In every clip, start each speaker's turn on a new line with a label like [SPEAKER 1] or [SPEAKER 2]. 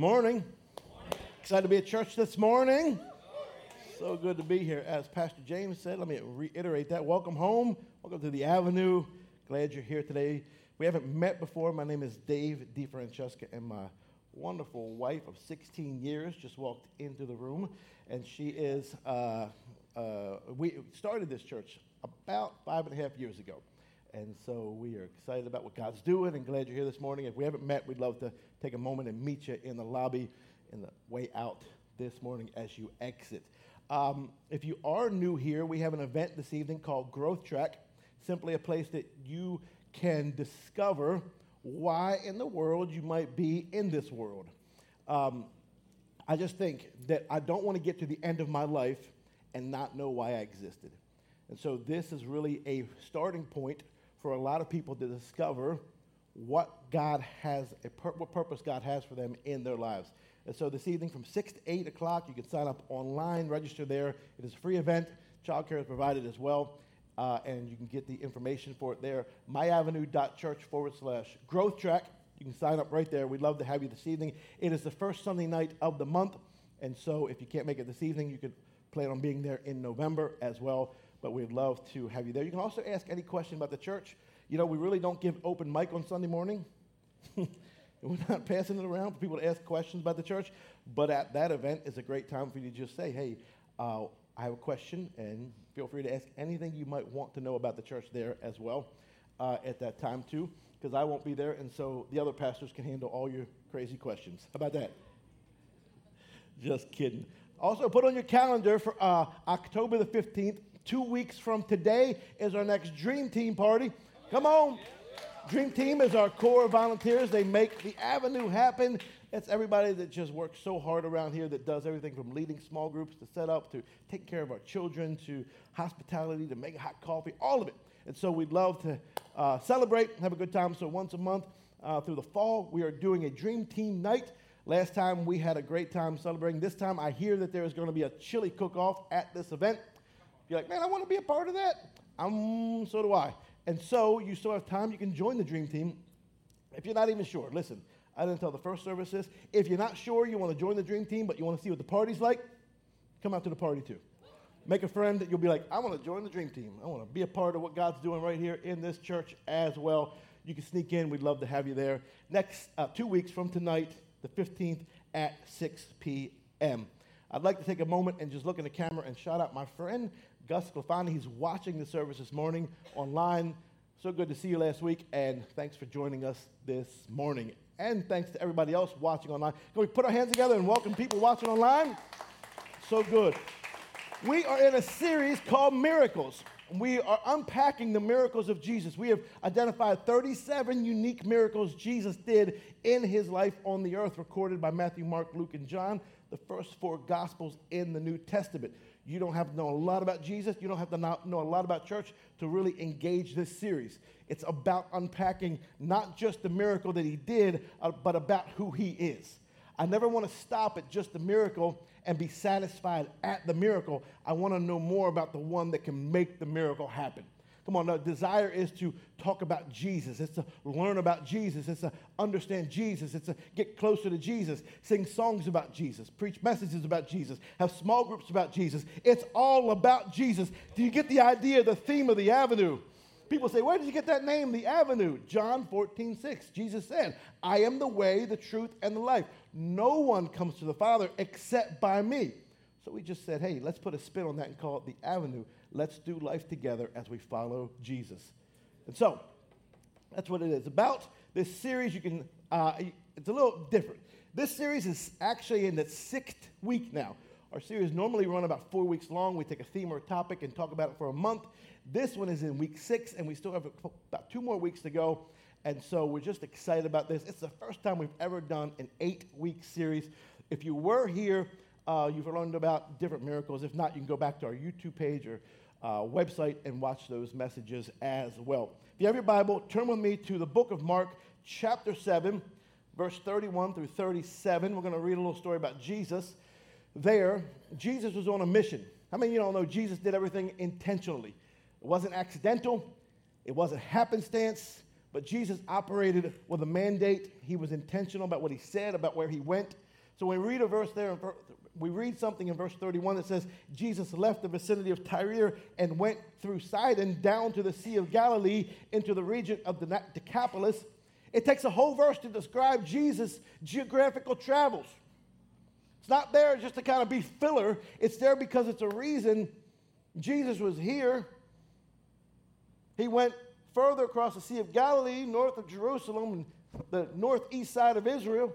[SPEAKER 1] morning. Excited to be at church this morning. So good to be here. As Pastor James said, let me reiterate that. Welcome home. Welcome to the Avenue. Glad you're here today. We haven't met before. My name is Dave DeFrancesca, and my wonderful wife of 16 years just walked into the room, and she is. Uh, uh, we started this church about five and a half years ago. And so we are excited about what God's doing and glad you're here this morning. If we haven't met, we'd love to take a moment and meet you in the lobby in the way out this morning as you exit. Um, if you are new here, we have an event this evening called Growth Track, simply a place that you can discover why in the world you might be in this world. Um, I just think that I don't want to get to the end of my life and not know why I existed. And so this is really a starting point for a lot of people to discover what God has, pur- what purpose God has for them in their lives. And so this evening from 6 to 8 o'clock, you can sign up online, register there. It is a free event. Childcare is provided as well. Uh, and you can get the information for it there. myavenue.church forward slash growth track. You can sign up right there. We'd love to have you this evening. It is the first Sunday night of the month. And so if you can't make it this evening, you can plan on being there in November as well but we'd love to have you there. You can also ask any question about the church. You know, we really don't give open mic on Sunday morning. We're not passing it around for people to ask questions about the church. But at that event, it's a great time for you to just say, hey, uh, I have a question, and feel free to ask anything you might want to know about the church there as well uh, at that time, too, because I won't be there, and so the other pastors can handle all your crazy questions. How about that? Just kidding. Also, put on your calendar for uh, October the 15th, Two weeks from today is our next Dream Team party. Come on. Dream Team is our core volunteers. They make the avenue happen. It's everybody that just works so hard around here that does everything from leading small groups to set up to take care of our children to hospitality to make hot coffee, all of it. And so we'd love to uh, celebrate, have a good time. So once a month uh, through the fall, we are doing a Dream Team night. Last time we had a great time celebrating. This time I hear that there is going to be a chili cook off at this event. You're like, man, I want to be a part of that. Um, so do I. And so you still have time. You can join the dream team. If you're not even sure, listen, I didn't tell the first service this. If you're not sure you want to join the dream team, but you want to see what the party's like, come out to the party too. Make a friend that you'll be like, I want to join the dream team. I want to be a part of what God's doing right here in this church as well. You can sneak in. We'd love to have you there. Next, uh, two weeks from tonight, the 15th at 6 p.m. I'd like to take a moment and just look in the camera and shout out my friend Gus Sclafani. He's watching the service this morning online. So good to see you last week, and thanks for joining us this morning. And thanks to everybody else watching online. Can we put our hands together and welcome people watching online? So good. We are in a series called Miracles. We are unpacking the miracles of Jesus. We have identified 37 unique miracles Jesus did in his life on the earth, recorded by Matthew, Mark, Luke, and John, the first four gospels in the New Testament. You don't have to know a lot about Jesus. You don't have to know a lot about church to really engage this series. It's about unpacking not just the miracle that he did, uh, but about who he is. I never want to stop at just the miracle and be satisfied at the miracle. I want to know more about the one that can make the miracle happen. Come on, the desire is to talk about Jesus. It's to learn about Jesus. It's to understand Jesus. It's to get closer to Jesus, sing songs about Jesus, preach messages about Jesus, have small groups about Jesus. It's all about Jesus. Do you get the idea, the theme of the avenue? People say, Where did you get that name, the avenue? John 14, 6. Jesus said, I am the way, the truth, and the life. No one comes to the Father except by me. So we just said, Hey, let's put a spin on that and call it the avenue. Let's do life together as we follow Jesus. And so, that's what it is. About this series, you can, uh, it's a little different. This series is actually in its sixth week now. Our series normally run about four weeks long. We take a theme or a topic and talk about it for a month. This one is in week six, and we still have about two more weeks to go. And so we're just excited about this. It's the first time we've ever done an eight week series. If you were here, uh, you've learned about different miracles. If not, you can go back to our YouTube page or uh, website and watch those messages as well. If you have your Bible, turn with me to the book of Mark, chapter 7, verse 31 through 37. We're going to read a little story about Jesus. There, Jesus was on a mission. How many of you don't know Jesus did everything intentionally? It wasn't accidental, it wasn't happenstance, but Jesus operated with a mandate. He was intentional about what he said, about where he went. So when we read a verse there, we read something in verse 31 that says, Jesus left the vicinity of Tyre and went through Sidon down to the Sea of Galilee into the region of the Decapolis. It takes a whole verse to describe Jesus' geographical travels. It's not there just to kind of be filler, it's there because it's a reason Jesus was here. He went further across the Sea of Galilee, north of Jerusalem, the northeast side of Israel.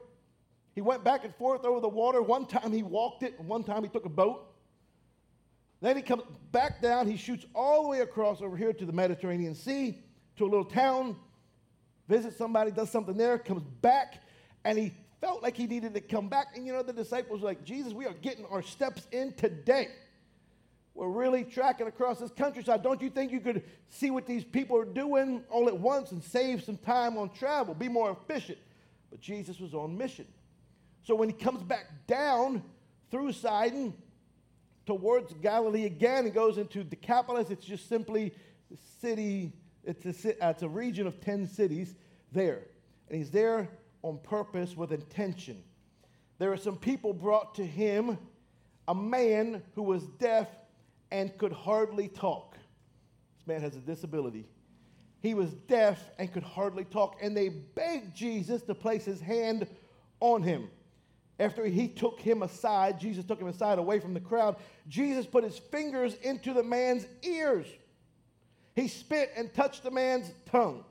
[SPEAKER 1] He went back and forth over the water. One time he walked it, and one time he took a boat. Then he comes back down. He shoots all the way across over here to the Mediterranean Sea, to a little town, visits somebody, does something there, comes back, and he felt like he needed to come back. And you know, the disciples were like, Jesus, we are getting our steps in today. We're really tracking across this countryside. Don't you think you could see what these people are doing all at once and save some time on travel, be more efficient? But Jesus was on mission. So when he comes back down through Sidon towards Galilee again, he goes into Decapolis. It's just simply the city, it's a, uh, it's a region of 10 cities there. And he's there on purpose with intention. There are some people brought to him, a man who was deaf and could hardly talk. This man has a disability. He was deaf and could hardly talk, and they begged Jesus to place his hand on him. After he took him aside, Jesus took him aside away from the crowd, Jesus put his fingers into the man's ears. He spit and touched the man's tongue.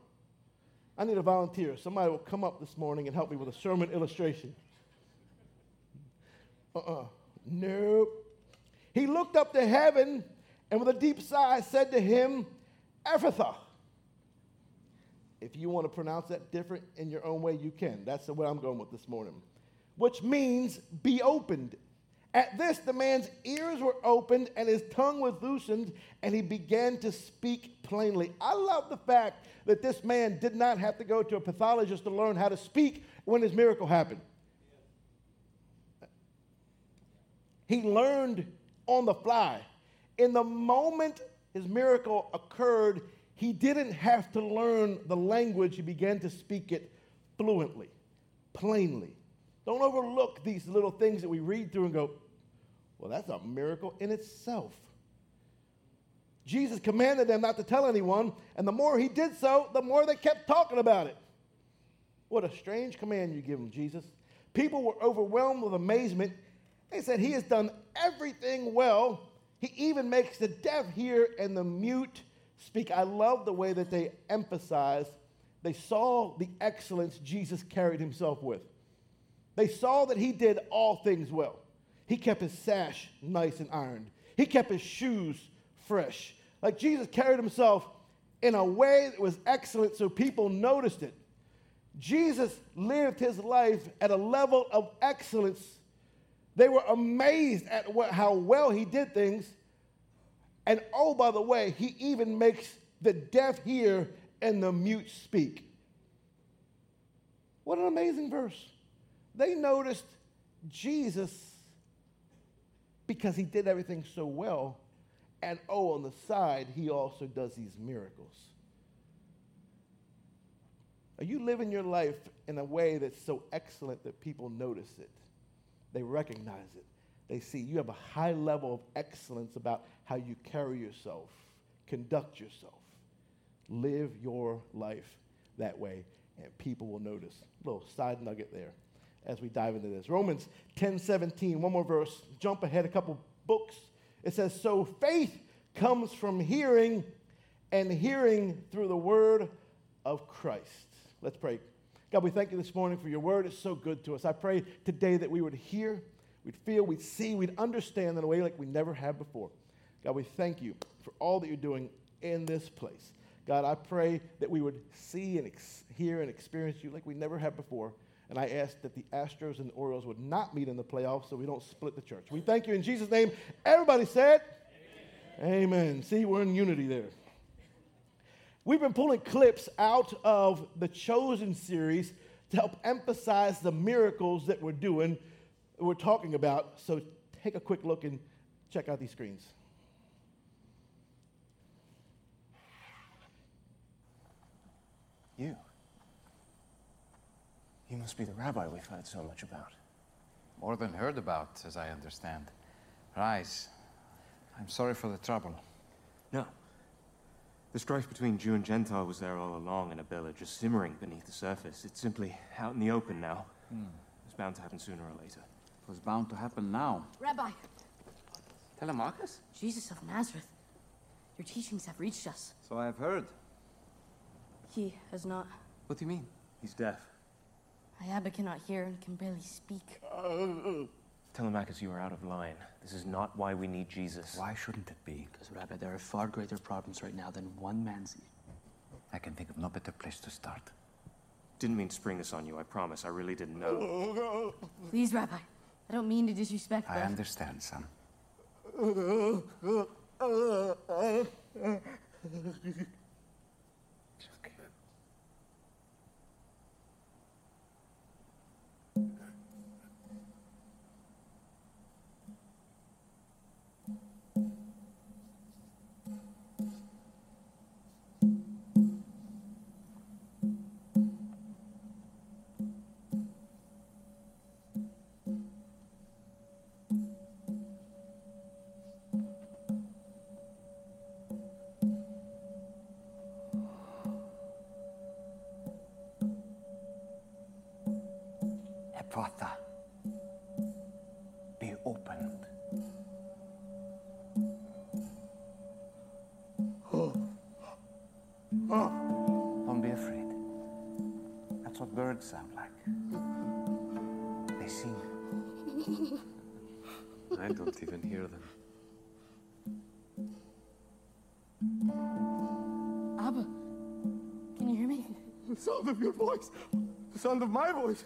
[SPEAKER 1] I need a volunteer. Somebody will come up this morning and help me with a sermon illustration. Uh uh-uh. uh Nope. He looked up to heaven and with a deep sigh said to him, Ephphatha. If you want to pronounce that different in your own way, you can. That's the way I'm going with this morning which means be opened. At this, the man's ears were opened and his tongue was loosened, and he began to speak plainly. I love the fact that this man did not have to go to a pathologist to learn how to speak when his miracle happened. He learned on the fly. In the moment his miracle occurred, he didn't have to learn the language, he began to speak it fluently, plainly. Don't overlook these little things that we read through and go, well, that's a miracle in itself. Jesus commanded them not to tell anyone, and the more he did so, the more they kept talking about it. What a strange command you give them, Jesus. People were overwhelmed with amazement. They said, He has done everything well. He even makes the deaf hear and the mute speak. I love the way that they emphasize. They saw the excellence Jesus carried himself with. They saw that he did all things well. He kept his sash nice and ironed, he kept his shoes fresh. Like Jesus carried himself in a way that was excellent so people noticed it. Jesus lived his life at a level of excellence. They were amazed at what, how well he did things. And oh, by the way, he even makes the deaf hear and the mute speak. What an amazing verse. They noticed Jesus because he did everything so well. And oh, on the side, he also does these miracles. Are you living your life in a way that's so excellent that people notice it? They recognize it. They see you have a high level of excellence about how you carry yourself, conduct yourself. Live your life that way, and people will notice. Little side nugget there as we dive into this. Romans 10 17, one more verse, jump ahead a couple books. It says, So faith comes from hearing, and hearing through the word of Christ. Let's pray. God, we thank you this morning for your word. It's so good to us. I pray today that we would hear, we'd feel, we'd see, we'd understand in a way like we never have before. God, we thank you for all that you're doing in this place. God, I pray that we would see and ex- hear and experience you like we never have before. And I ask that the Astros and the Orioles would not meet in the playoffs so we don't split the church. We thank you in Jesus' name. Everybody said, Amen. Amen. See, we're in unity there. We've been pulling clips out of the Chosen series to help emphasize the miracles that we're doing, we're talking about. So take a quick look and check out these screens.
[SPEAKER 2] You. You must be the rabbi we've heard so much about. More than heard about, as I understand. Rise. I'm sorry for the trouble.
[SPEAKER 3] No. The strife between Jew and Gentile was there all along in Abila, just simmering beneath the surface. It's simply out in the open now. Hmm. It's bound to happen sooner or later.
[SPEAKER 2] It was bound to happen now.
[SPEAKER 4] Rabbi,
[SPEAKER 3] Telemachus?
[SPEAKER 4] Jesus of Nazareth, your teachings have reached us.
[SPEAKER 2] So I have heard.
[SPEAKER 4] He has not.
[SPEAKER 2] What do you mean?
[SPEAKER 3] He's deaf.
[SPEAKER 4] Ayaba cannot hear and can barely speak.
[SPEAKER 3] Telemachus, you are out of line. This is not why we need Jesus.
[SPEAKER 2] Why shouldn't it be?
[SPEAKER 5] Because, Rabbi, there are far greater problems right now than one man's.
[SPEAKER 2] I can think of no better place to start.
[SPEAKER 3] Didn't mean to spring this on you, I promise. I really didn't know.
[SPEAKER 4] Please, Rabbi. I don't mean to disrespect,
[SPEAKER 2] I
[SPEAKER 4] but
[SPEAKER 2] understand, son. Don't be afraid. That's what birds sound like. They sing.
[SPEAKER 3] I don't even hear them.
[SPEAKER 4] Abba, can you hear me?
[SPEAKER 1] The sound of your voice, the sound of my voice.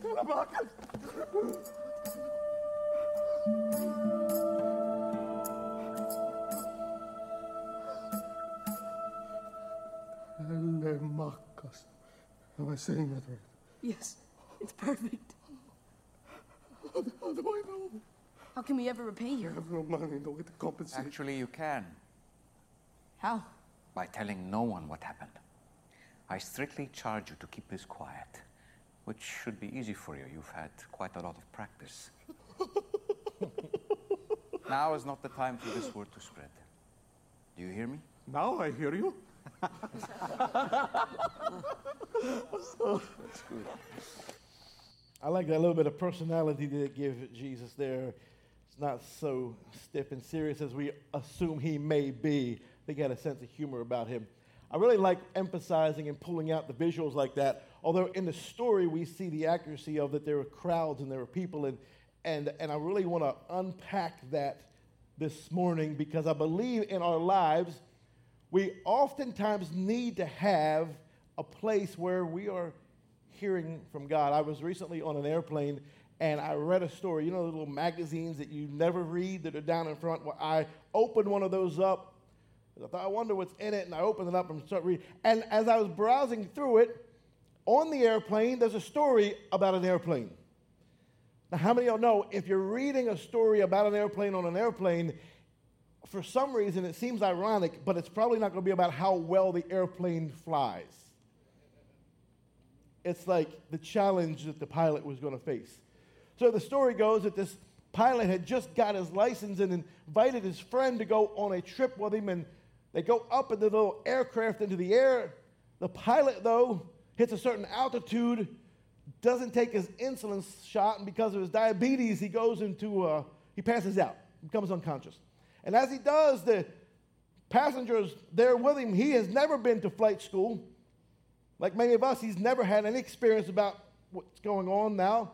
[SPEAKER 1] Telemachus!
[SPEAKER 6] I saying that right?
[SPEAKER 4] Yes, it's perfect.
[SPEAKER 6] How do, how do I know?
[SPEAKER 4] How can we ever repay you?
[SPEAKER 6] I have no money, no way to compensate.
[SPEAKER 2] Actually, you can.
[SPEAKER 4] How?
[SPEAKER 2] By telling no one what happened. I strictly charge you to keep this quiet, which should be easy for you. You've had quite a lot of practice. now is not the time for this word to spread. Do you hear me?
[SPEAKER 6] Now I hear you.
[SPEAKER 1] I like that little bit of personality that give Jesus there. It's not so stiff and serious as we assume he may be. They got a sense of humor about him. I really like emphasizing and pulling out the visuals like that. Although in the story we see the accuracy of that there were crowds and there were people and and and I really want to unpack that this morning because I believe in our lives we oftentimes need to have a place where we are hearing from God. I was recently on an airplane and I read a story. You know, the little magazines that you never read that are down in front? Well, I opened one of those up. I thought, I wonder what's in it. And I opened it up and started reading. And as I was browsing through it, on the airplane, there's a story about an airplane. Now, how many of y'all know if you're reading a story about an airplane on an airplane, for some reason it seems ironic, but it's probably not going to be about how well the airplane flies. It's like the challenge that the pilot was going to face. So the story goes that this pilot had just got his license and invited his friend to go on a trip with him, and they go up in the little aircraft into the air. The pilot, though, hits a certain altitude, doesn't take his insulin shot, and because of his diabetes, he goes into, uh, he passes out, becomes unconscious. And as he does, the passengers there with him, he has never been to flight school. Like many of us, he's never had any experience about what's going on now.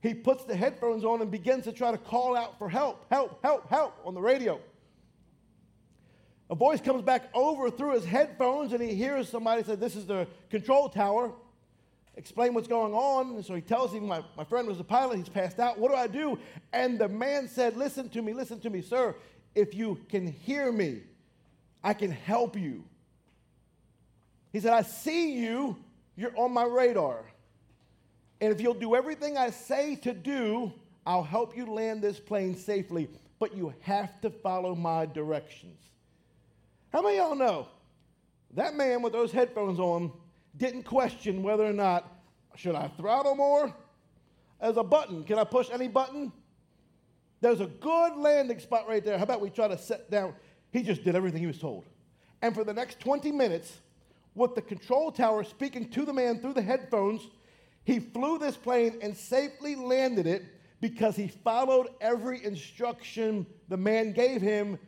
[SPEAKER 1] He puts the headphones on and begins to try to call out for help, help, help, help on the radio. A voice comes back over through his headphones and he hears somebody say, This is the control tower. Explain what's going on. And so he tells him, my, my friend was a pilot, he's passed out. What do I do? And the man said, Listen to me, listen to me, sir. If you can hear me, I can help you. He said, I see you, you're on my radar. And if you'll do everything I say to do, I'll help you land this plane safely, but you have to follow my directions. How many of y'all know that man with those headphones on didn't question whether or not should I throttle more? There's a button. Can I push any button? There's a good landing spot right there. How about we try to set down? He just did everything he was told. And for the next 20 minutes, with the control tower speaking to the man through the headphones, he flew this plane and safely landed it because he followed every instruction the man gave him,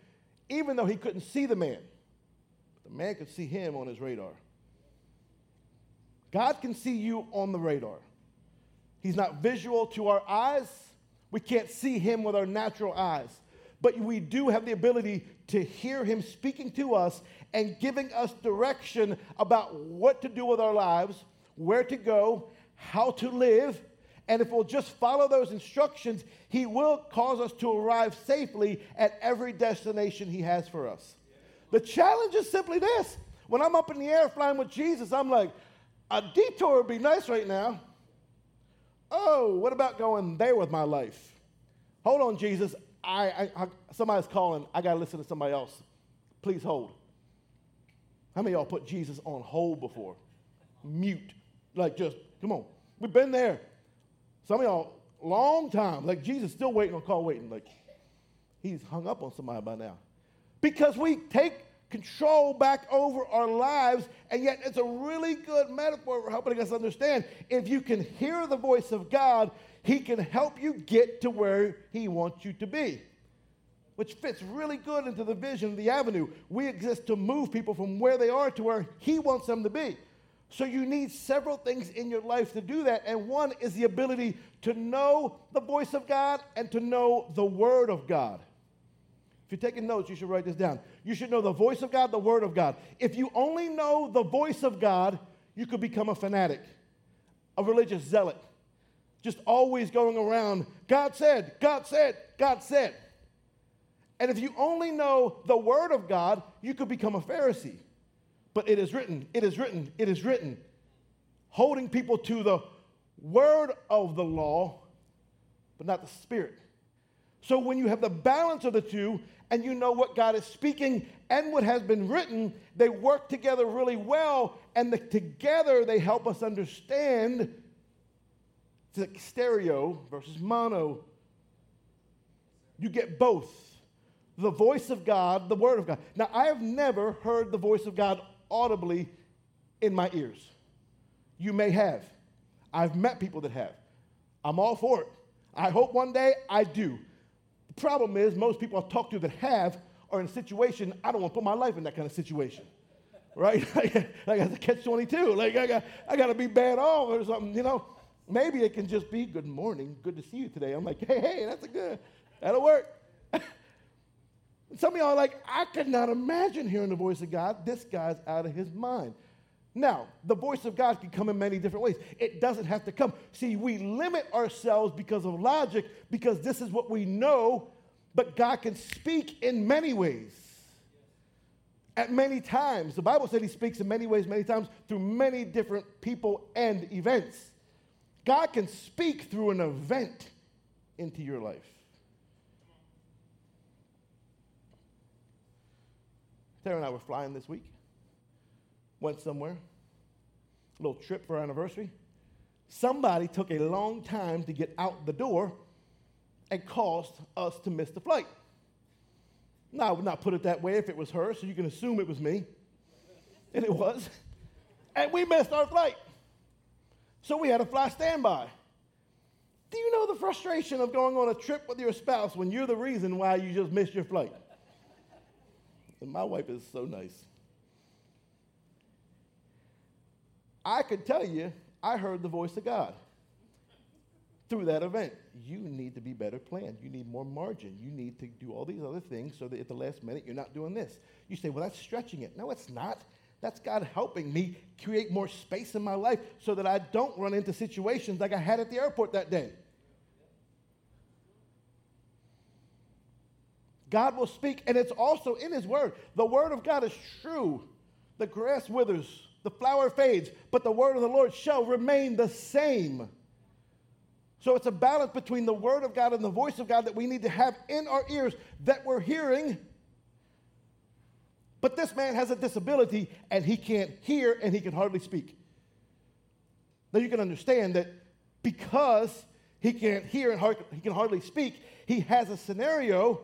[SPEAKER 1] even though he couldn't see the man. The man could see him on his radar. God can see you on the radar. He's not visual to our eyes. We can't see him with our natural eyes. But we do have the ability to hear him speaking to us and giving us direction about what to do with our lives, where to go, how to live. And if we'll just follow those instructions, he will cause us to arrive safely at every destination he has for us. The challenge is simply this when I'm up in the air flying with Jesus, I'm like, a detour would be nice right now. Oh, what about going there with my life? Hold on, Jesus. I, I, I somebody's calling. I got to listen to somebody else. Please hold. How many y'all put Jesus on hold before? Mute. Like just, come on. We've been there. Some of y'all, long time. Like Jesus still waiting on call, waiting. Like he's hung up on somebody by now. Because we take control back over our lives, and yet it's a really good metaphor for helping us understand. If you can hear the voice of God, He can help you get to where He wants you to be. Which fits really good into the vision of the avenue. We exist to move people from where they are to where He wants them to be. So you need several things in your life to do that. And one is the ability to know the voice of God and to know the Word of God. If you're taking notes, you should write this down. You should know the voice of God, the Word of God. If you only know the voice of God, you could become a fanatic, a religious zealot, just always going around, God said, God said, God said. And if you only know the Word of God, you could become a Pharisee. But it is written, it is written, it is written, holding people to the word of the law, but not the spirit. So when you have the balance of the two and you know what God is speaking and what has been written, they work together really well, and the, together they help us understand stereo versus mono. You get both the voice of God, the word of God. Now, I have never heard the voice of God audibly in my ears. You may have. I've met people that have. I'm all for it. I hope one day I do. The problem is, most people I've talked to that have are in a situation, I don't want to put my life in that kind of situation. Right? like, like a catch 22. Like, I got, I got to be bad off or something, you know? Maybe it can just be good morning, good to see you today. I'm like, hey, hey, that's a good, that'll work. Some of y'all are like, I could not imagine hearing the voice of God. This guy's out of his mind. Now, the voice of God can come in many different ways. It doesn't have to come. See, we limit ourselves because of logic, because this is what we know, but God can speak in many ways. At many times. The Bible said he speaks in many ways, many times, through many different people and events. God can speak through an event into your life. Tara and I were flying this week. Went somewhere. A little trip for our anniversary. Somebody took a long time to get out the door and caused us to miss the flight. Now, I would not put it that way if it was her, so you can assume it was me. And it was. And we missed our flight. So we had a fly standby. Do you know the frustration of going on a trip with your spouse when you're the reason why you just missed your flight? And my wife is so nice. I could tell you, I heard the voice of God through that event. You need to be better planned. You need more margin. You need to do all these other things so that at the last minute you're not doing this. You say, well, that's stretching it. No, it's not. That's God helping me create more space in my life so that I don't run into situations like I had at the airport that day. God will speak, and it's also in His Word. The Word of God is true. The grass withers, the flower fades, but the Word of the Lord shall remain the same. So it's a balance between the Word of God and the voice of God that we need to have in our ears that we're hearing. But this man has a disability and he can't hear and he can hardly speak. Now you can understand that because he can't hear and hard, he can hardly speak. He has a scenario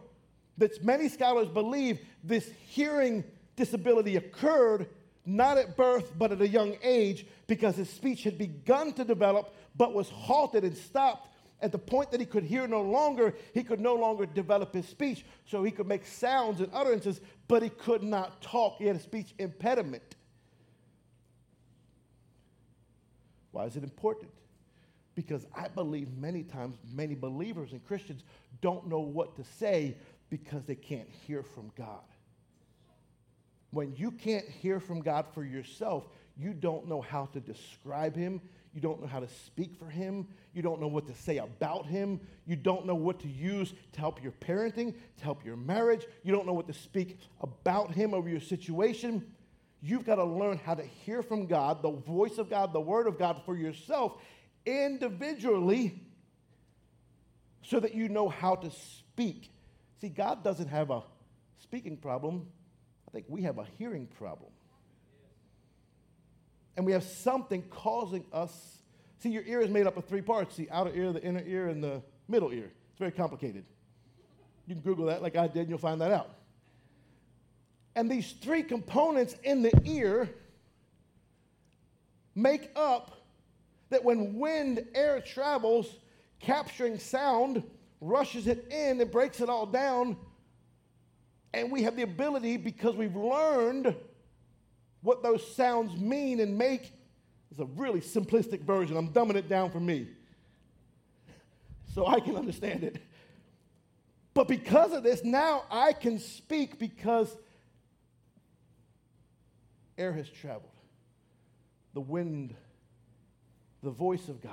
[SPEAKER 1] that many scholars believe this hearing disability occurred not at birth, but at a young age, because his speech had begun to develop, but was halted and stopped at the point that he could hear no longer, he could no longer develop his speech. So he could make sounds and utterances, but he could not talk. He had a speech impediment. Why is it important? Because I believe many times many believers and Christians don't know what to say because they can't hear from God. When you can't hear from God for yourself, you don't know how to describe Him. You don't know how to speak for Him. You don't know what to say about Him. You don't know what to use to help your parenting, to help your marriage. You don't know what to speak about Him over your situation. You've got to learn how to hear from God, the voice of God, the Word of God for yourself individually so that you know how to speak. See, God doesn't have a speaking problem. I think we have a hearing problem. And we have something causing us. See, your ear is made up of three parts the outer ear, the inner ear, and the middle ear. It's very complicated. You can Google that like I did, and you'll find that out. And these three components in the ear make up that when wind, air travels, capturing sound, rushes it in and breaks it all down. And we have the ability, because we've learned what those sounds mean and make, is a really simplistic version. I'm dumbing it down for me so I can understand it. But because of this, now I can speak because air has traveled. The wind, the voice of God.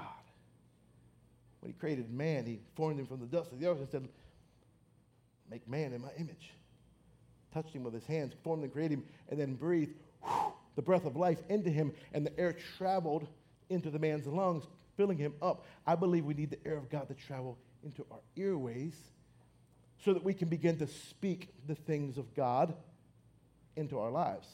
[SPEAKER 1] When he created man, he formed him from the dust of the earth and said, Make man in my image. Touched him with his hands, formed and created him, and then breathed the breath of life into him, and the air traveled into the man's lungs, filling him up. I believe we need the air of God to travel into our earways so that we can begin to speak the things of God into our lives.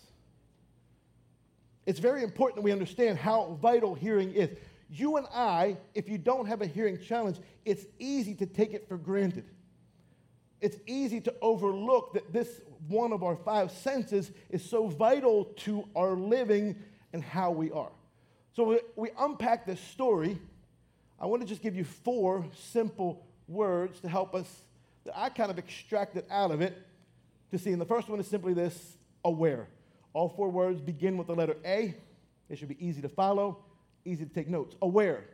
[SPEAKER 1] It's very important that we understand how vital hearing is. You and I, if you don't have a hearing challenge, it's easy to take it for granted. It's easy to overlook that this one of our five senses is so vital to our living and how we are. So we, unpack this story. I want to just give you four simple words to help us that I kind of extracted out of it to see. And the first one is simply this aware. All four words begin with the letter A. It should be easy to follow, easy to take notes. Aware.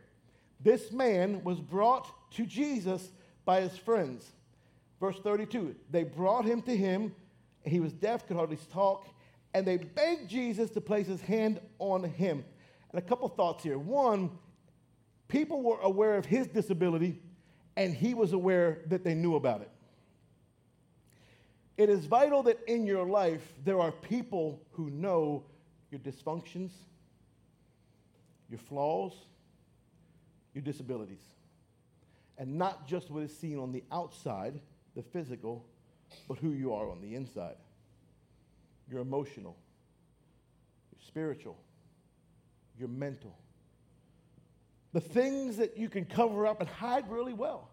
[SPEAKER 1] This man was brought to Jesus by his friends. Verse 32 They brought him to him, he was deaf, could hardly talk, and they begged Jesus to place his hand on him. And a couple thoughts here. One, people were aware of his disability, and he was aware that they knew about it. It is vital that in your life there are people who know your dysfunctions, your flaws, your disabilities. And not just what is seen on the outside, the physical, but who you are on the inside. You're emotional, you're spiritual, you're mental. The things that you can cover up and hide really well.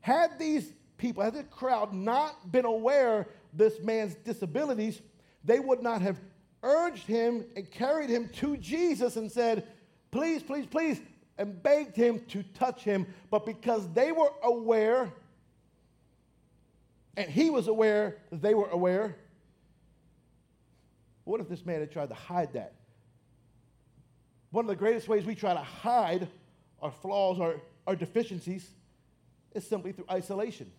[SPEAKER 1] Had these people, had the crowd not been aware this man's disabilities, they would not have urged him and carried him to Jesus and said, Please, please, please, and begged him to touch him. But because they were aware, and he was aware, that they were aware. What if this man had tried to hide that? One of the greatest ways we try to hide our flaws, our, our deficiencies, is simply through isolation.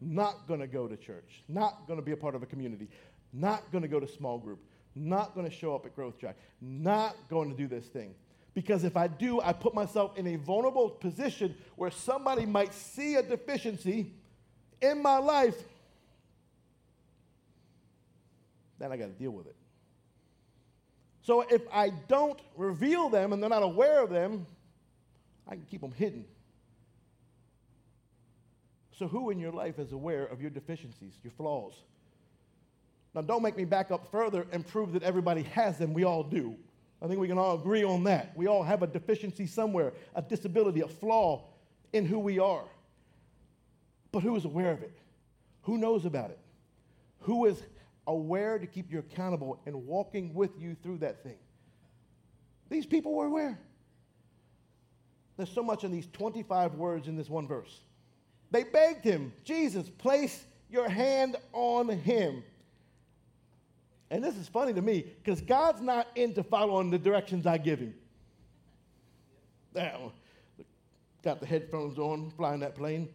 [SPEAKER 1] Not going to go to church, not going to be a part of a community, not going to go to small group, not going to show up at Growth Track, not going to do this thing. Because if I do, I put myself in a vulnerable position where somebody might see a deficiency in my life, then I got to deal with it. So if I don't reveal them and they're not aware of them, I can keep them hidden. So, who in your life is aware of your deficiencies, your flaws? Now, don't make me back up further and prove that everybody has them. We all do. I think we can all agree on that. We all have a deficiency somewhere, a disability, a flaw in who we are. But who is aware of it? Who knows about it? Who is aware to keep you accountable and walking with you through that thing? These people were aware. There's so much in these 25 words in this one verse. They begged him, Jesus, place your hand on him. And this is funny to me because God's not into following the directions I give him. Now, got the headphones on, flying that plane.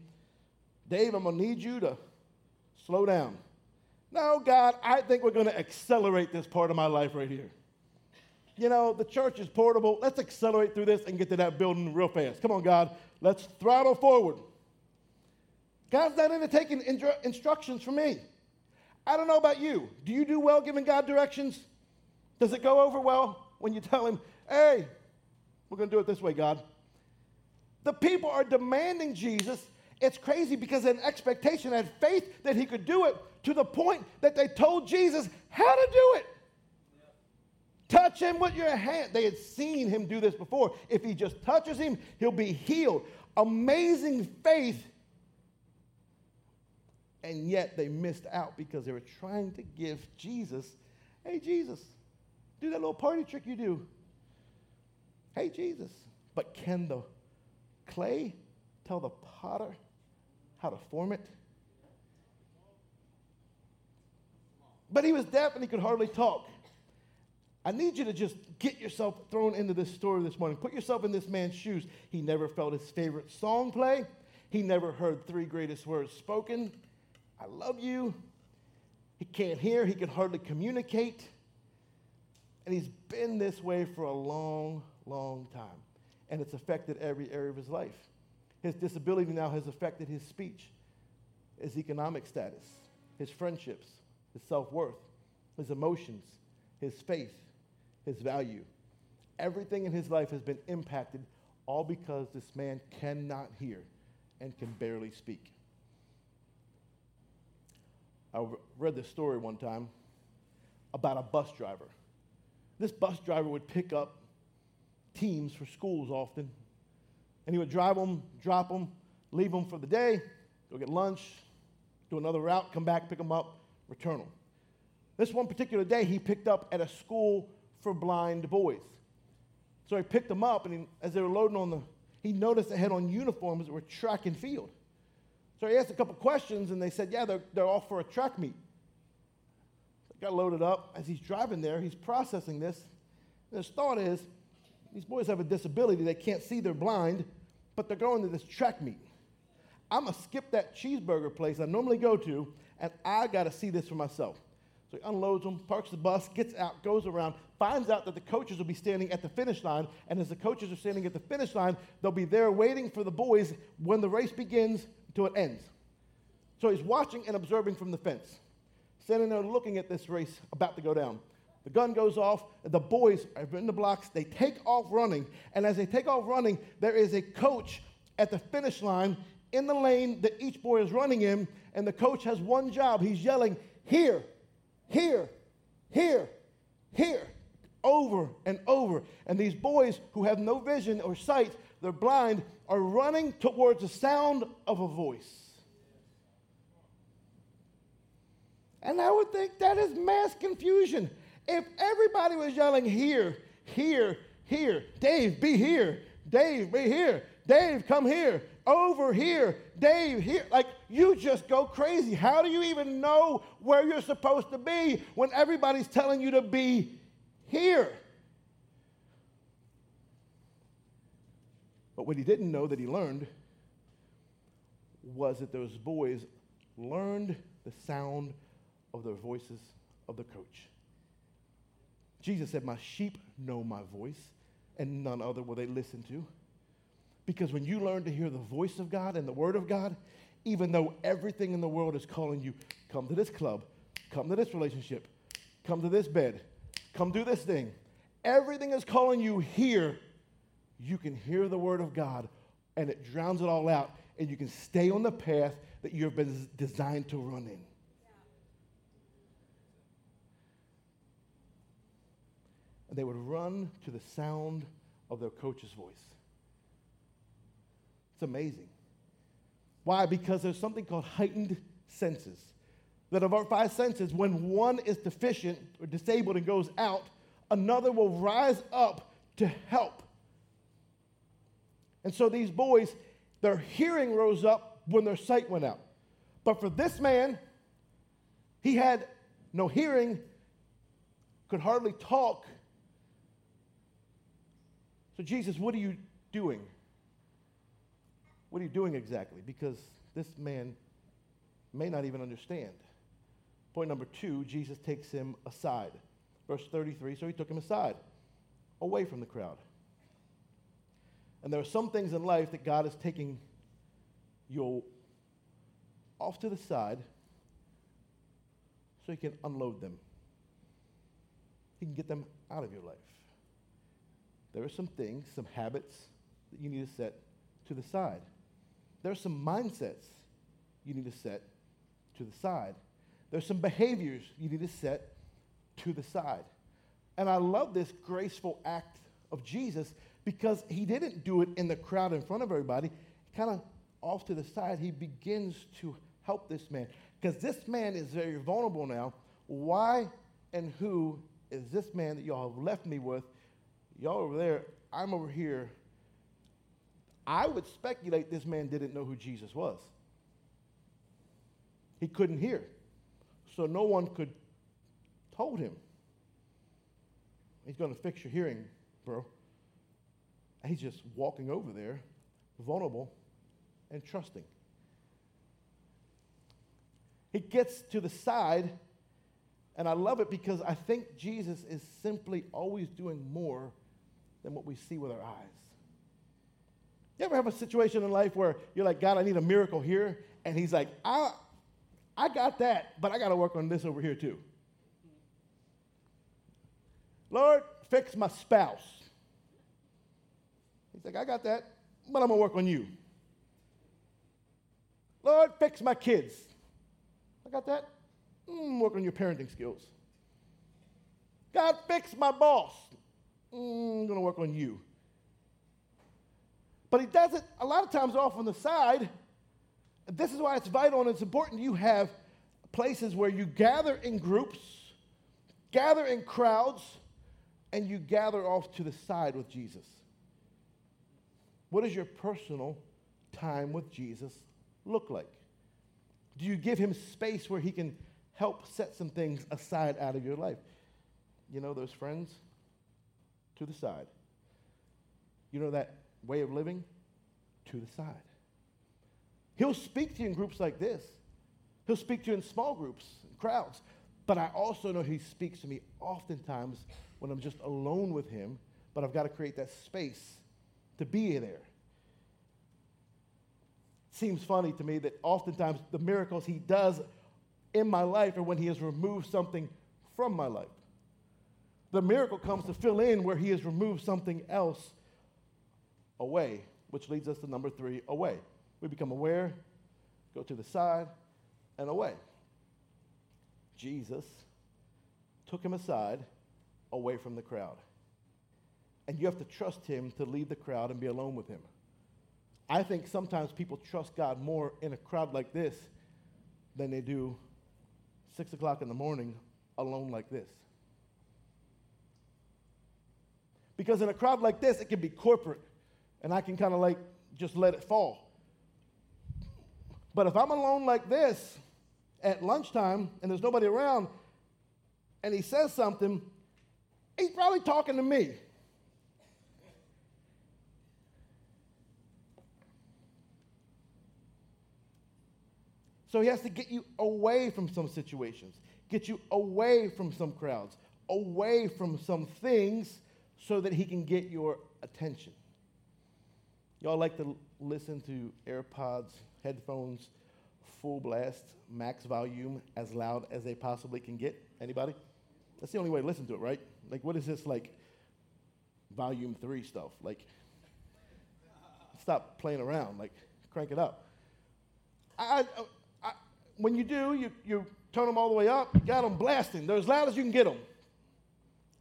[SPEAKER 1] Dave, I'm going to need you to slow down. No, God, I think we're going to accelerate this part of my life right here. You know, the church is portable. Let's accelerate through this and get to that building real fast. Come on, God. Let's throttle forward. God's not into taking instructions from me. I don't know about you. Do you do well giving God directions? Does it go over well when you tell Him, hey, we're going to do it this way, God? The people are demanding Jesus. It's crazy because an expectation had faith that He could do it to the point that they told Jesus how to do it. Touch him with your hand. They had seen him do this before. If he just touches him, he'll be healed. Amazing faith and yet they missed out because they were trying to give Jesus, hey, Jesus, do that little party trick you do. Hey, Jesus. But can the clay tell the potter how to form it? But he was deaf and he could hardly talk. I need you to just get yourself thrown into this story this morning. Put yourself in this man's shoes. He never felt his favorite song play. He never heard three greatest words spoken. I love you. He can't hear, he can hardly communicate. And he's been this way for a long, long time. And it's affected every area of his life. His disability now has affected his speech, his economic status, his friendships, his self worth, his emotions, his faith, his value. Everything in his life has been impacted, all because this man cannot hear and can barely speak. I read this story one time about a bus driver. This bus driver would pick up teams for schools often, and he would drive them, drop them, leave them for the day, go get lunch, do another route, come back, pick them up, return them. This one particular day, he picked up at a school for blind boys. So he picked them up, and he, as they were loading on the, he noticed they had on uniforms that were track and field. So he asked a couple questions, and they said, Yeah, they're, they're all for a track meet. got loaded up. As he's driving there, he's processing this. And his thought is, these boys have a disability. They can't see, they're blind, but they're going to this track meet. I'm going to skip that cheeseburger place I normally go to, and I got to see this for myself. So he unloads them, parks the bus, gets out, goes around, finds out that the coaches will be standing at the finish line. And as the coaches are standing at the finish line, they'll be there waiting for the boys when the race begins until it ends. So he's watching and observing from the fence, standing there looking at this race about to go down. The gun goes off, the boys are in the blocks, they take off running, and as they take off running, there is a coach at the finish line in the lane that each boy is running in, and the coach has one job. He's yelling, Here, here, here, here, over and over. And these boys who have no vision or sight, they're blind, are running towards the sound of a voice. And I would think that is mass confusion. If everybody was yelling here, here, here, Dave, be here, Dave, be here, Dave, come here, over here, Dave, here, like you just go crazy. How do you even know where you're supposed to be when everybody's telling you to be here? But what he didn't know that he learned was that those boys learned the sound of the voices of the coach. Jesus said, My sheep know my voice, and none other will they listen to. Because when you learn to hear the voice of God and the word of God, even though everything in the world is calling you, come to this club, come to this relationship, come to this bed, come do this thing, everything is calling you here, you can hear the word of God and it drowns it all out, and you can stay on the path that you have been designed to run in. And they would run to the sound of their coach's voice. It's amazing. Why? Because there's something called heightened senses. That of our five senses, when one is deficient or disabled and goes out, another will rise up to help. And so these boys, their hearing rose up when their sight went out. But for this man, he had no hearing, could hardly talk. So, Jesus, what are you doing? What are you doing exactly? Because this man may not even understand. Point number two Jesus takes him aside. Verse 33 so he took him aside, away from the crowd. And there are some things in life that God is taking you off to the side so he can unload them. He can get them out of your life. There are some things, some habits that you need to set to the side. There are some mindsets you need to set to the side. There's some behaviors you need to set to the side. And I love this graceful act of Jesus because he didn't do it in the crowd in front of everybody. Kind of off to the side, he begins to help this man because this man is very vulnerable now. Why and who is this man that y'all have left me with? Y'all over there, I'm over here. I would speculate this man didn't know who Jesus was. He couldn't hear. So no one could told him. He's going to fix your hearing, bro. And he's just walking over there, vulnerable and trusting. He gets to the side, and I love it because I think Jesus is simply always doing more than what we see with our eyes. You ever have a situation in life where you're like, God, I need a miracle here? And he's like, I, I got that, but I got to work on this over here too. Lord, fix my spouse. He's like, I got that, but I'm going to work on you. Lord, fix my kids. I got that. Mm, work on your parenting skills. God, fix my boss. Mm, I'm going to work on you. But he does it a lot of times off on the side. This is why it's vital and it's important you have places where you gather in groups, gather in crowds, and you gather off to the side with Jesus. What does your personal time with Jesus look like? Do you give him space where he can help set some things aside out of your life? You know those friends? To the side. You know that way of living? To the side. He'll speak to you in groups like this. He'll speak to you in small groups, and crowds. But I also know he speaks to me oftentimes when I'm just alone with him, but I've got to create that space to be there seems funny to me that oftentimes the miracles he does in my life are when he has removed something from my life. The miracle comes to fill in where he has removed something else away, which leads us to number three away. We become aware, go to the side, and away. Jesus took him aside away from the crowd. And you have to trust him to leave the crowd and be alone with him. I think sometimes people trust God more in a crowd like this than they do six o'clock in the morning alone like this. Because in a crowd like this, it can be corporate, and I can kind of like just let it fall. But if I'm alone like this at lunchtime and there's nobody around, and he says something, he's probably talking to me. So he has to get you away from some situations, get you away from some crowds, away from some things so that he can get your attention. Y'all like to listen to AirPods, headphones, full blast, max volume, as loud as they possibly can get? Anybody? That's the only way to listen to it, right? Like, what is this like volume three stuff? Like, stop playing around, like, crank it up. I, I when you do, you, you turn them all the way up, you got them blasting. They're as loud as you can get them.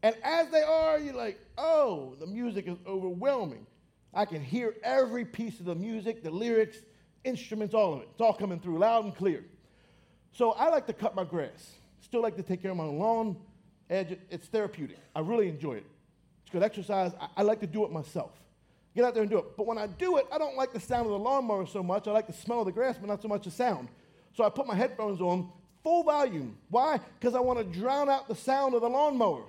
[SPEAKER 1] And as they are, you're like, oh, the music is overwhelming. I can hear every piece of the music, the lyrics, instruments, all of it. It's all coming through loud and clear. So I like to cut my grass. Still like to take care of my lawn. Edge, it's therapeutic. I really enjoy it. It's good exercise. I, I like to do it myself. Get out there and do it. But when I do it, I don't like the sound of the lawnmower so much. I like the smell of the grass, but not so much the sound. So I put my headphones on full volume. Why? Because I want to drown out the sound of the lawnmower.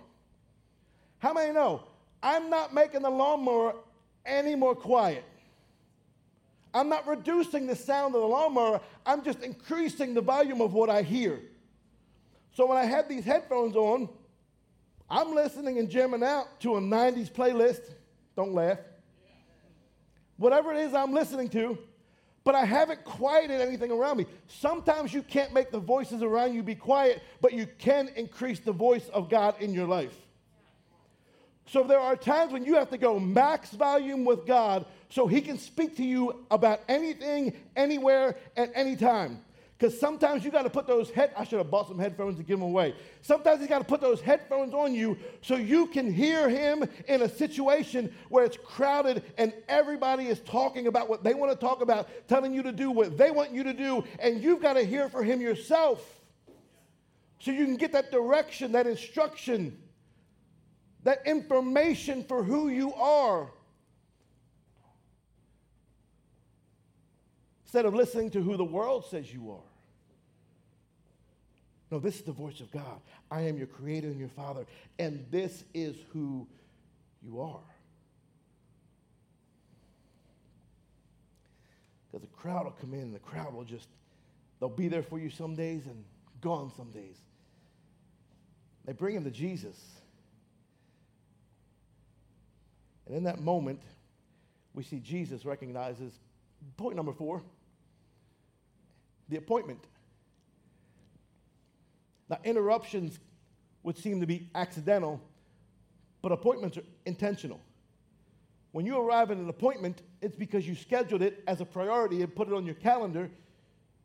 [SPEAKER 1] How many know? I'm not making the lawnmower any more quiet. I'm not reducing the sound of the lawnmower, I'm just increasing the volume of what I hear. So when I have these headphones on, I'm listening and jamming out to a 90s playlist. Don't laugh. Whatever it is I'm listening to, but I haven't quieted anything around me. Sometimes you can't make the voices around you be quiet, but you can increase the voice of God in your life. So there are times when you have to go max volume with God so He can speak to you about anything, anywhere, at any time. Because sometimes you got to put those head. I should have bought some headphones to give them away. Sometimes you got to put those headphones on you so you can hear him in a situation where it's crowded and everybody is talking about what they want to talk about, telling you to do what they want you to do, and you've got to hear for him yourself, so you can get that direction, that instruction, that information for who you are. Instead of listening to who the world says you are. No, this is the voice of God. I am your creator and your father, and this is who you are. Because the crowd will come in, and the crowd will just, they'll be there for you some days and gone some days. They bring him to Jesus. And in that moment, we see Jesus recognizes point number four the appointment. Now, interruptions would seem to be accidental, but appointments are intentional. When you arrive at an appointment, it's because you scheduled it as a priority and put it on your calendar.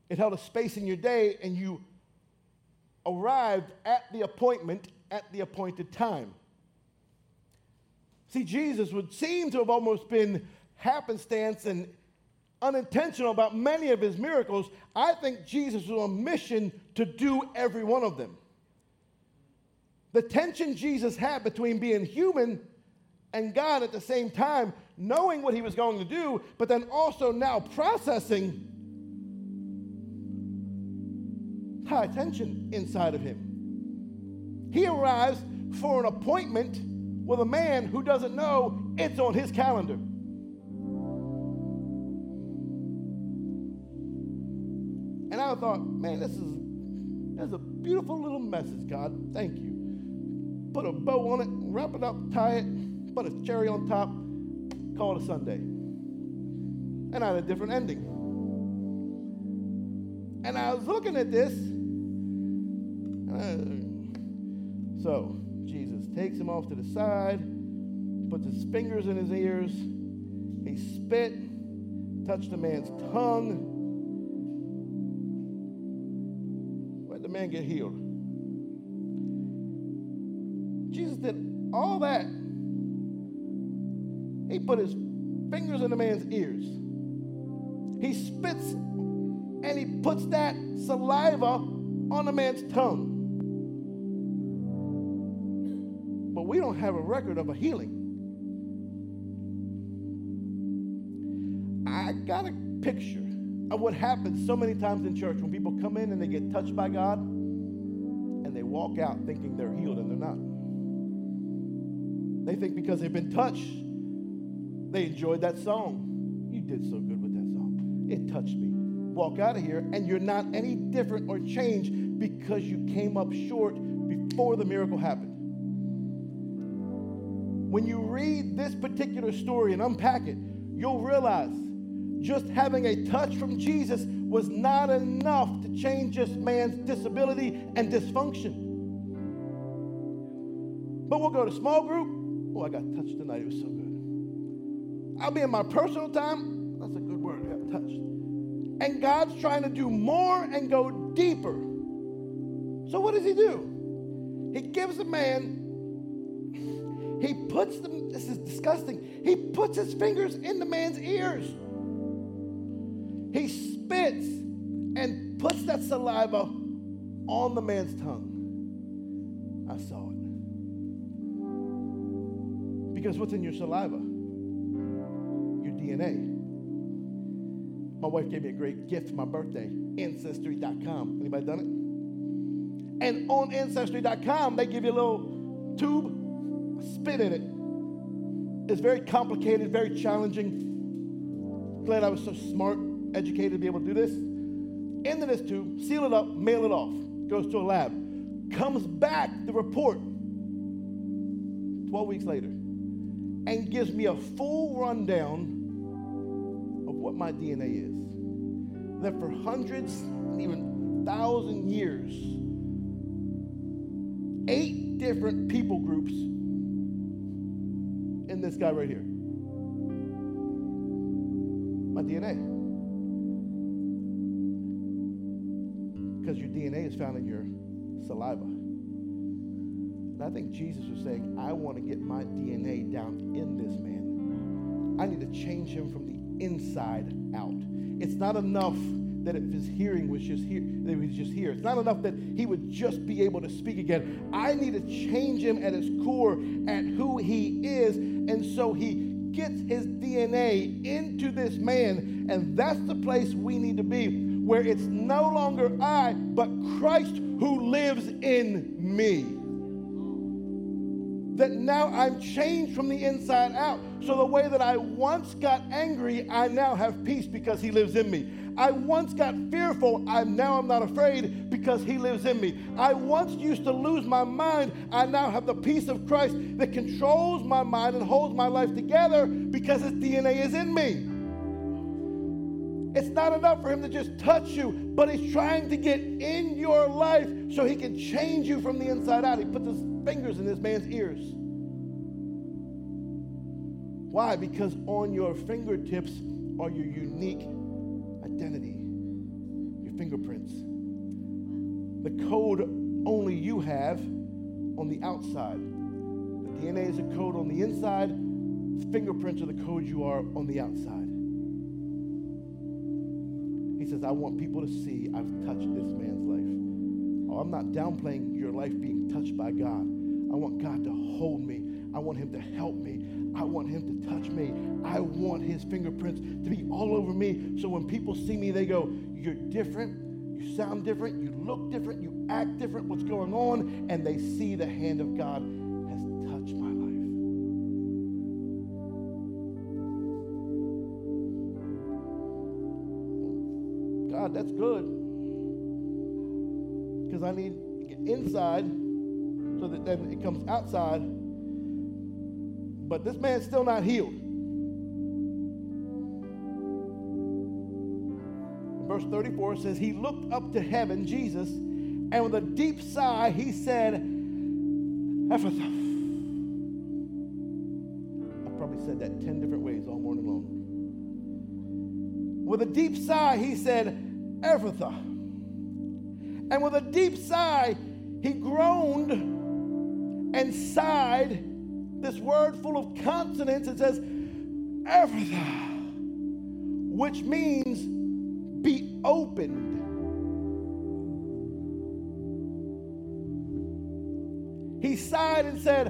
[SPEAKER 1] It held a space in your day, and you arrived at the appointment at the appointed time. See, Jesus would seem to have almost been happenstance and unintentional about many of his miracles, I think Jesus was on a mission to do every one of them. The tension Jesus had between being human and God at the same time, knowing what he was going to do, but then also now processing high tension inside of him. He arrives for an appointment with a man who doesn't know it's on his calendar. And I thought, man, this is that's a beautiful little message, God. Thank you. Put a bow on it, wrap it up, tie it, put a cherry on top, call it a Sunday. And I had a different ending. And I was looking at this. Uh, so takes him off to the side, puts his fingers in his ears, he spit, touched the man's tongue Let the man get healed. Jesus did all that. He put his fingers in the man's ears. He spits and he puts that saliva on the man's tongue. We don't have a record of a healing. I got a picture of what happens so many times in church when people come in and they get touched by God and they walk out thinking they're healed and they're not. They think because they've been touched, they enjoyed that song. You did so good with that song. It touched me. Walk out of here and you're not any different or changed because you came up short before the miracle happened. When you read this particular story and unpack it, you'll realize just having a touch from Jesus was not enough to change this man's disability and dysfunction. But we'll go to small group. Oh, I got touched tonight. It was so good. I'll be in my personal time. That's a good word. I got touched. And God's trying to do more and go deeper. So what does he do? He gives a man he puts them, this is disgusting, he puts his fingers in the man's ears. He spits and puts that saliva on the man's tongue. I saw it. Because what's in your saliva? Your DNA. My wife gave me a great gift for my birthday, Ancestry.com. Anybody done it? And on Ancestry.com, they give you a little tube, spit in it. It's very complicated, very challenging. Glad I was so smart, educated to be able to do this. Into this tube, seal it up, mail it off. Goes to a lab. Comes back the report 12 weeks later and gives me a full rundown of what my DNA is. That for hundreds and even thousand years, eight different people groups in this guy right here. My DNA. Because your DNA is found in your saliva. And I think Jesus was saying, I want to get my DNA down in this man. I need to change him from the inside out. It's not enough that if his hearing was just here, that he was just here. It's not enough that he would just be able to speak again. I need to change him at his core, at who he is. And so he gets his DNA into this man. And that's the place we need to be, where it's no longer I, but Christ who lives in me that now I'm changed from the inside out. So the way that I once got angry, I now have peace because he lives in me. I once got fearful, I'm now I'm not afraid because he lives in me. I once used to lose my mind, I now have the peace of Christ that controls my mind and holds my life together because his DNA is in me. It's not enough for him to just touch you, but he's trying to get in your life so he can change you from the inside out. He puts his fingers in this man's ears. Why? Because on your fingertips are your unique identity, your fingerprints. The code only you have on the outside. The DNA is a code on the inside, fingerprints are the code you are on the outside. He says, I want people to see I've touched this man's life. Oh, I'm not downplaying your life being touched by God. I want God to hold me. I want him to help me. I want him to touch me. I want his fingerprints to be all over me. So when people see me, they go, You're different. You sound different. You look different. You act different. What's going on? And they see the hand of God has touched my life. God, that's good. Because I need to get inside so that then it comes outside. But this man's still not healed. Verse 34 says, He looked up to heaven, Jesus, and with a deep sigh, he said, Ephphatha. I probably said that 10 different ways all morning long. With a deep sigh, he said, Ephphatha. And with a deep sigh, he groaned and sighed this word full of consonants. It says, Ephphatha, which means be opened. He sighed and said,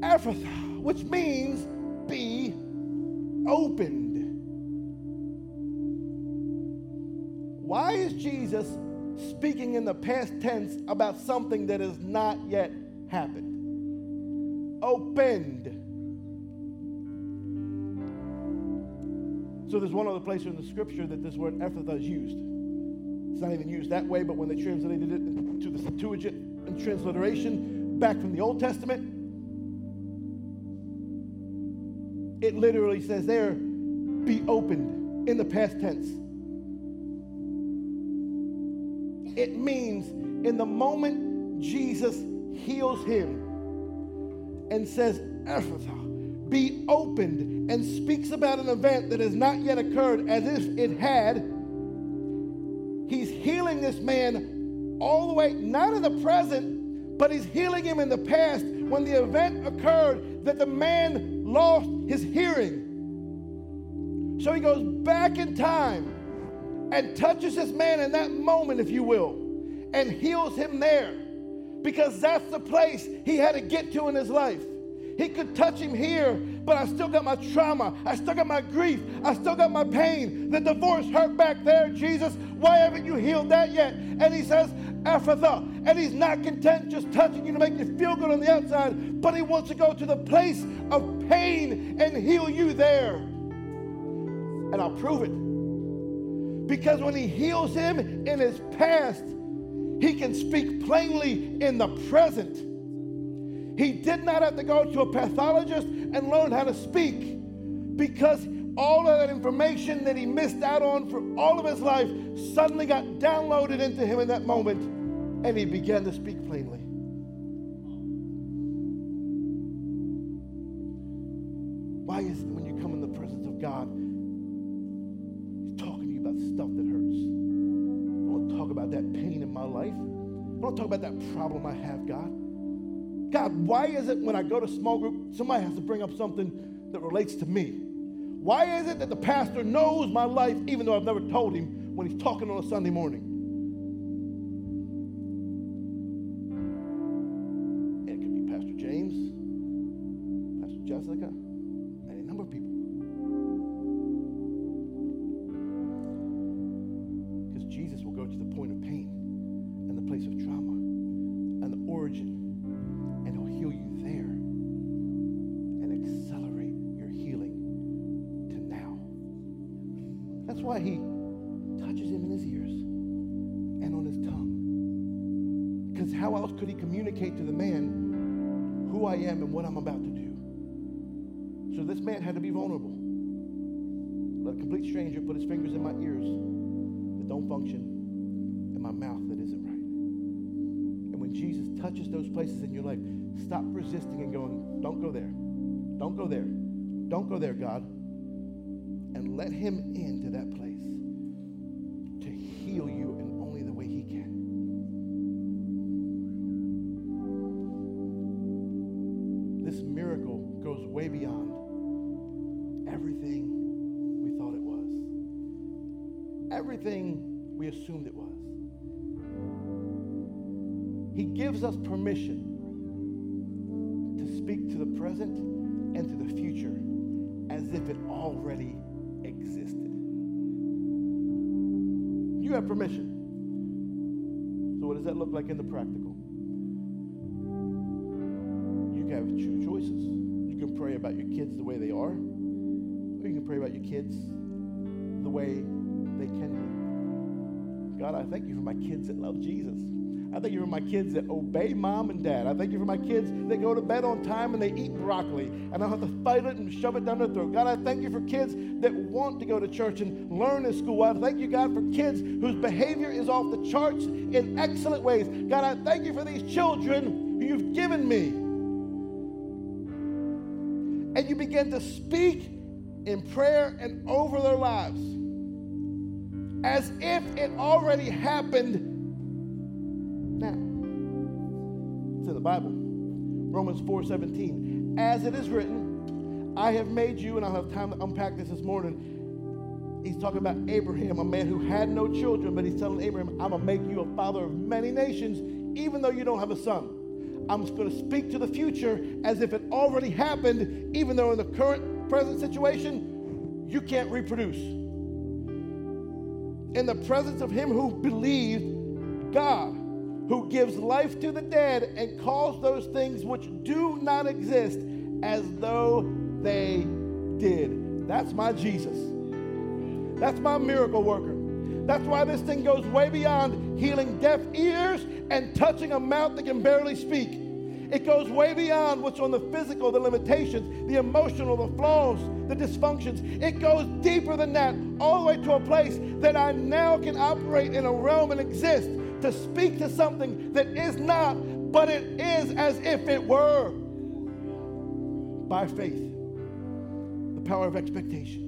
[SPEAKER 1] Ephphatha, which means be opened. Why is Jesus speaking in the past tense about something that has not yet happened? Opened. So there's one other place in the scripture that this word Ephphatha is used. It's not even used that way, but when they translated it to the Septuagint and transliteration back from the Old Testament, it literally says there, be opened in the past tense. It means in the moment Jesus heals him and says, Ephphatha, be opened, and speaks about an event that has not yet occurred as if it had, he's healing this man all the way, not in the present, But he's healing him in the past when the event occurred that the man lost his hearing. So he goes back in time and touches this man in that moment, if you will, and heals him there because that's the place he had to get to in his life. He could touch him here, but I still got my trauma. I still got my grief. I still got my pain. The divorce hurt back there, Jesus. Why haven't you healed that yet? And he says, Ephphatha. And he's not content just touching you to make you feel good on the outside, but he wants to go to the place of pain and heal you there. And I'll prove it. Because when he heals him in his past, he can speak plainly in the present. He did not have to go to a pathologist and learn how to speak because all of that information that he missed out on for all of his life suddenly got downloaded into him in that moment and he began to speak plainly. Why is when about that problem I have, God. God, why is it when I go to small group, somebody has to bring up something that relates to me? Why is it that the pastor knows my life even though I've never told him when he's talking on a Sunday morning? Function and my mouth that isn't right. And when Jesus touches those places in your life, stop resisting and going, don't go there. Don't go there. Don't go there, God. And let Him into that place present and to the future as if it already existed. You have permission. So, what does that look like in the practical? You have two choices. You can pray about your kids the way they are, or you can pray about your kids the way they can be. God, I thank you for my kids that love Jesus. I thank you for my kids that obey mom and dad. I thank you for my kids that go to bed on time and they eat broccoli and I don't have to fight it and shove it down their throat. God, I thank you for kids that want to go to church and learn in school. I thank you, God, for kids whose behavior is off the charts in excellent ways. God, I thank you for these children who you've given me. And you begin to speak in prayer and over their lives as if it already happened Bible. Romans 4:17. As it is written, I have made you, and I'll have time to unpack this this morning. He's talking about Abraham, a man who had no children, but he's telling Abraham, I'm gonna make you a father of many nations, even though you don't have a son. I'm just gonna speak to the future as if it already happened, even though in the current present situation, you can't reproduce. In the presence of him who believed God who gives life to the dead and calls those things which do not exist as though they did. That's my Jesus. That's my miracle worker. That's why this thing goes way beyond healing deaf ears and touching a mouth that can barely speak. It goes way beyond what's on the physical, the limitations, the emotional, the flaws, the dysfunctions. It goes deeper than that, all the way to a place that I now can operate in a realm and exist to speak to something that is not, but it is as if it were. By faith, the power of expectation.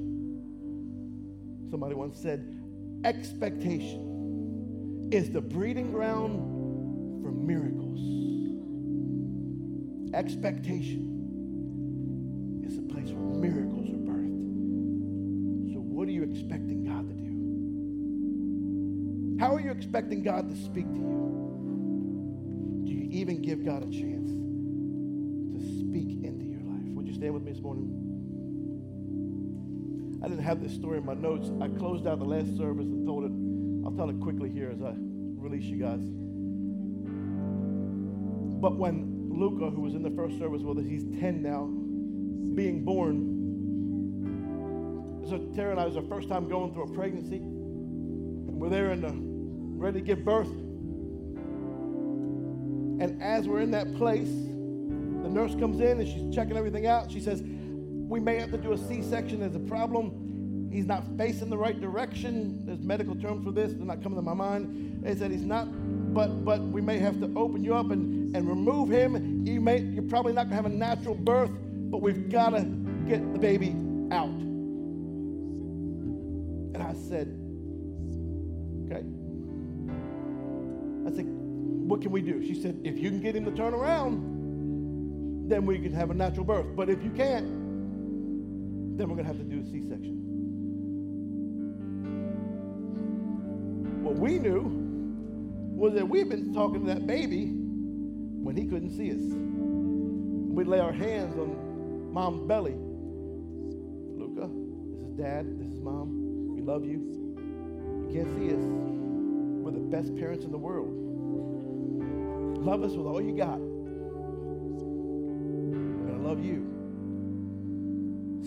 [SPEAKER 1] Somebody once said, expectation is the breeding ground for miracles. Expectation is a place where miracles are birthed. So, what are you expecting? How are you expecting God to speak to you? Do you even give God a chance to speak into your life? Would you stand with me this morning? I didn't have this story in my notes. I closed out the last service and told it. I'll tell it quickly here as I release you guys. But when Luca, who was in the first service with us, he's 10 now, being born, so Tara and I, was our first time going through a pregnancy. And we're there in the, ready to give birth. And as we're in that place, the nurse comes in and she's checking everything out. She says, We may have to do a C section. There's a problem. He's not facing the right direction. There's medical terms for this. They're not coming to my mind. They said he's not, but but we may have to open you up and, and remove him. You may you're probably not gonna have a natural birth, but we've gotta get the baby out. And I said, what can we do? She said, if you can get him to turn around, then we can have a natural birth. But if you can't, then we're going to have to do a C section. What we knew was that we'd been talking to that baby when he couldn't see us. We'd lay our hands on mom's belly. Luca, this is dad, this is mom. We love you. You can't see us. We're the best parents in the world. Love us with all you got. We're going to love you.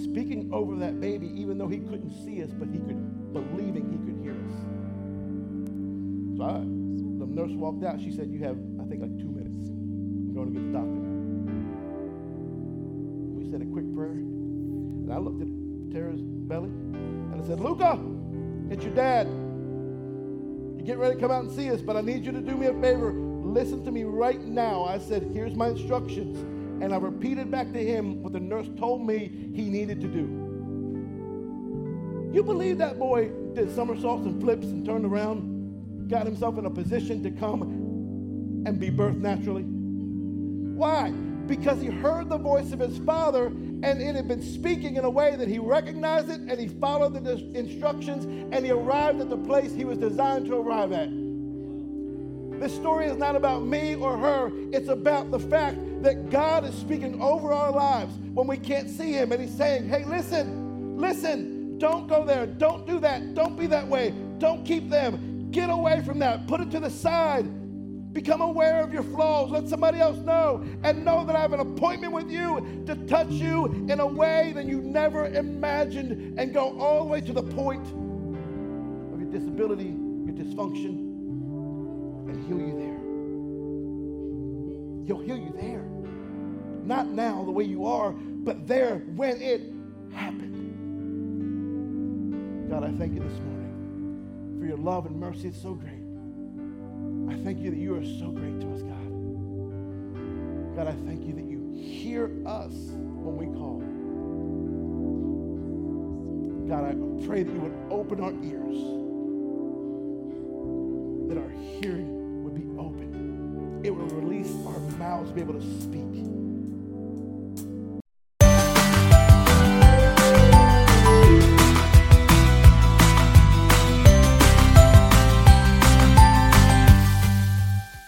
[SPEAKER 1] Speaking over that baby, even though he couldn't see us, but he could, believing he could hear us. So I, the nurse walked out. She said, You have, I think, like two minutes. I'm going to get the doctor. We said a quick prayer. And I looked at Tara's belly and I said, Luca, it's your dad. You get ready to come out and see us, but I need you to do me a favor. Listen to me right now. I said, Here's my instructions. And I repeated back to him what the nurse told me he needed to do. You believe that boy did somersaults and flips and turned around, got himself in a position to come and be birthed naturally? Why? Because he heard the voice of his father and it had been speaking in a way that he recognized it and he followed the instructions and he arrived at the place he was designed to arrive at. This story is not about me or her. It's about the fact that God is speaking over our lives when we can't see Him. And He's saying, hey, listen, listen, don't go there. Don't do that. Don't be that way. Don't keep them. Get away from that. Put it to the side. Become aware of your flaws. Let somebody else know. And know that I have an appointment with you to touch you in a way that you never imagined and go all the way to the point of your disability, your dysfunction, and heal you there. He'll heal you there. Not now, the way you are, but there when it happened. God, I thank you this morning for your love and mercy. It's so great. I thank you that you are so great to us, God. God, I thank you that you hear us when we call. God, I pray that you would open our ears, that our hearing. It will release our mouths to be able to speak.